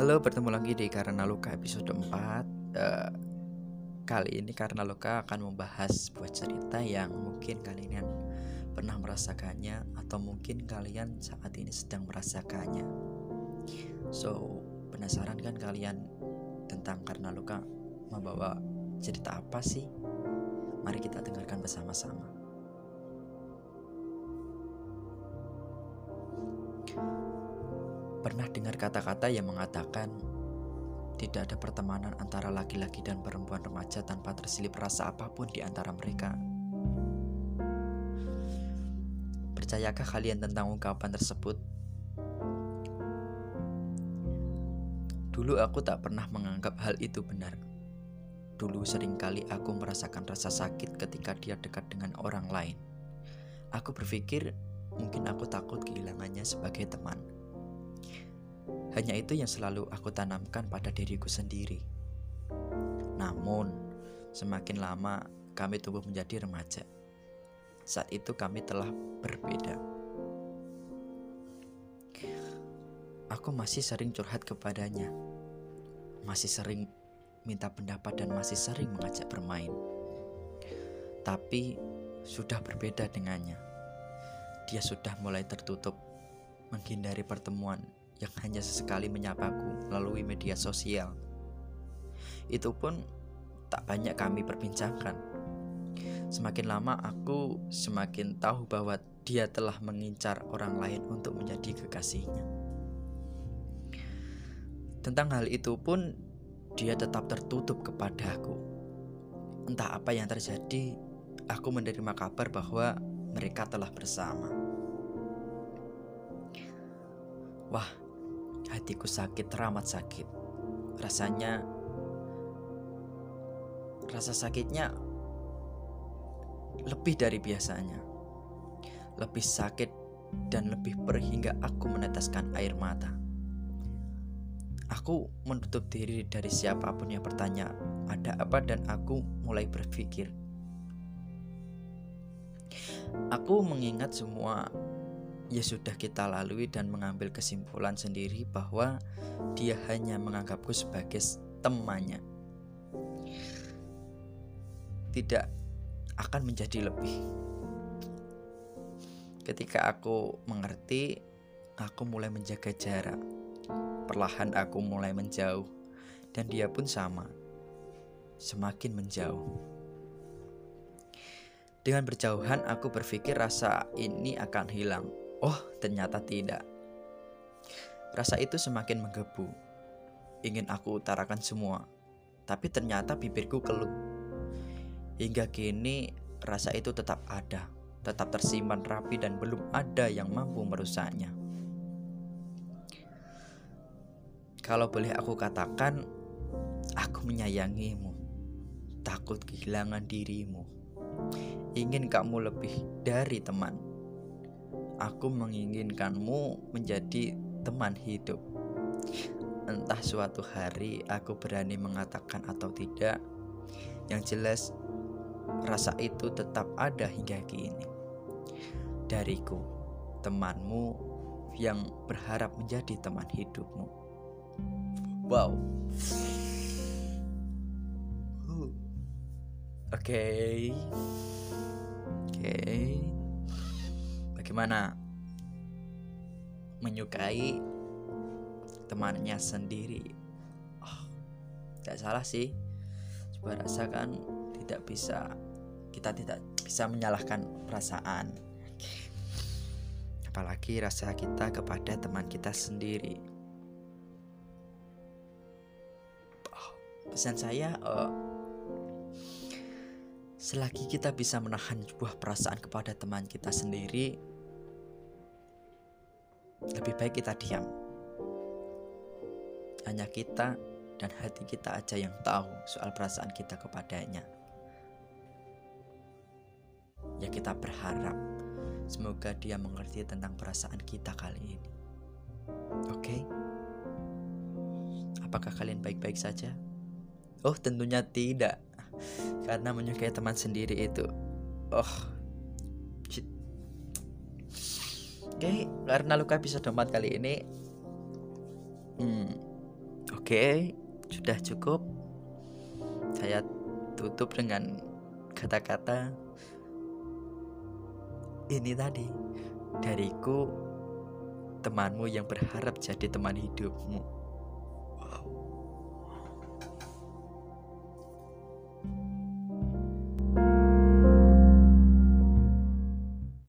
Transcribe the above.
Halo, bertemu lagi di Karena Luka episode 4 Eh, Kali ini Karena Luka akan membahas sebuah cerita yang mungkin kalian pernah merasakannya Atau mungkin kalian saat ini sedang merasakannya. So, penasaran kan kalian tentang Karena Luka? Membawa cerita apa sih? Mari kita dengarkan bersama-sama Pernah dengar kata-kata yang mengatakan tidak ada pertemanan antara laki-laki dan perempuan remaja tanpa terselip rasa apa pun di antara mereka. Percayakah kalian tentang ungkapan tersebut? Dulu aku tak pernah menganggap hal itu benar. Dulu sering kali aku merasakan rasa sakit ketika dia dekat dengan orang lain. Aku berpikir mungkin aku takut kehilangannya sebagai teman. Hanya itu yang selalu aku tanamkan pada diriku sendiri. Namun, semakin lama kami tumbuh menjadi remaja. Saat itu kami telah berbeda. Aku masih sering curhat kepadanya. Masih sering minta pendapat dan masih sering mengajak bermain. Tapi sudah berbeda dengannya. Dia sudah mulai tertutup, menghindari pertemuan yang hanya sesekali menyapaku melalui media sosial. Itu pun tak banyak kami perbincangkan. Semakin lama aku semakin tahu bahwa dia telah mengincar orang lain untuk menjadi kekasihnya. Tentang hal itu pun dia tetap tertutup kepadaku. Entah apa yang terjadi, aku menerima kabar bahwa mereka telah bersama. Wah, Hatiku sakit teramat sakit. Rasanya rasa sakitnya lebih dari biasanya. Lebih sakit dan lebih perih hingga aku meneteskan air mata. Aku menutup diri dari siapa pun yang bertanya ada apa dan aku mulai berpikir. Aku mengingat semua ya sudah kita lalui dan mengambil kesimpulan sendiri bahwa dia hanya menganggapku sebagai temannya. Tidak akan menjadi lebih. Ketika aku mengerti, aku mulai menjaga jarak. Perlahan aku mulai menjauh dan dia pun sama. Semakin menjauh. Dengan berjauhan, aku berpikir rasa ini akan hilang. Oh, ternyata tidak. Rasa itu semakin menggebu. Ingin aku utarakan semua, tapi ternyata bibirku keluh. Hingga kini, rasa itu tetap ada, tetap tersimpan rapi dan belum ada yang mampu merusaknya. Kalau boleh aku katakan, aku menyayangimu, takut kehilangan dirimu, ingin kamu lebih dari teman aku menginginkanmu menjadi teman hidup. Entah suatu hari aku berani mengatakan atau tidak, yang jelas rasa itu tetap ada hingga kini. Dariku, temanmu yang berharap menjadi teman hidupmu. Wow. Oke. Okay. Bagaimana menyukai temannya sendiri. Oh, tidak salah sih. Coba rasakan tidak bisa kita tidak bisa menyalahkan perasaan. Apalagi rasa kita kepada teman kita sendiri. Oh, pesan saya oh, selagi kita bisa menahan sebuah perasaan kepada teman kita sendiri lebih baik kita diam. Hanya kita dan hati kita aja yang tahu soal perasaan kita kepadanya. Ya kita berharap semoga dia mengerti tentang perasaan kita kali ini. Oke? Okay? Apakah kalian baik-baik saja? Oh, tentunya tidak. Karena menyukai teman sendiri itu oh Oke, karena luka episode 4 kali ini hmm, Oke, sudah cukup. Saya tutup dengan kata-kata ini tadi dariku temanmu yang berharap jadi teman hidupmu.